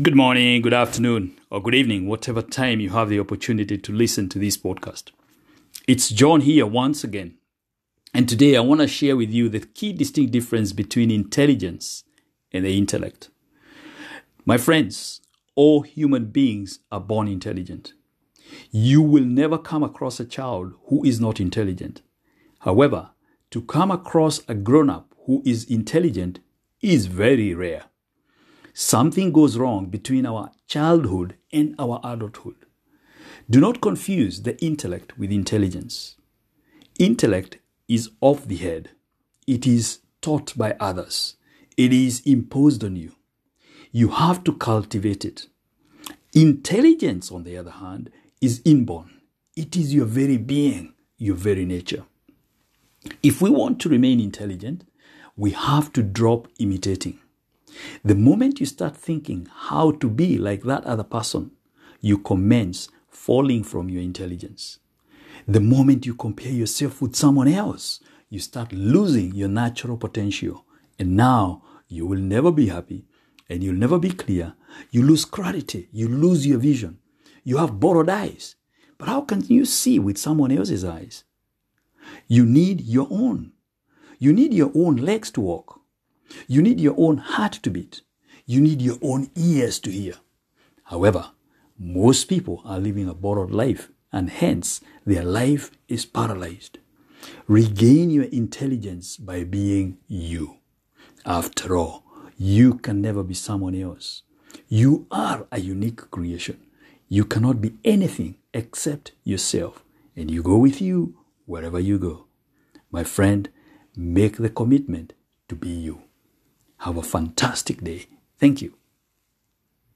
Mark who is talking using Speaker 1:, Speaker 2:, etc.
Speaker 1: Good morning, good afternoon, or good evening, whatever time you have the opportunity to listen to this podcast. It's John here once again. And today I want to share with you the key distinct difference between intelligence and the intellect. My friends, all human beings are born intelligent. You will never come across a child who is not intelligent. However, to come across a grown up who is intelligent is very rare something goes wrong between our childhood and our adulthood. Do not confuse the intellect with intelligence. Intellect is off the head, it is taught by others, it is imposed on you. You have to cultivate it. Intelligence, on the other hand, is inborn, it is your very being, your very nature. If we want to remain intelligent, we have to drop imitating. The moment you start thinking how to be like that other person, you commence falling from your intelligence. The moment you compare yourself with someone else, you start losing your natural potential. And now you will never be happy and you'll never be clear. You lose clarity, you lose your vision. You have borrowed eyes. But how can you see with someone else's eyes? You need your own. You need your own legs to walk. You need your own heart to beat. You need your own ears to hear. However, most people are living a borrowed life and hence their life is paralyzed. Regain your intelligence by being you. After all, you can never be someone else. You are a unique creation. You cannot be anything except yourself, and you go with you wherever you go. My friend, make the commitment to be you. Have a fantastic day. Thank you.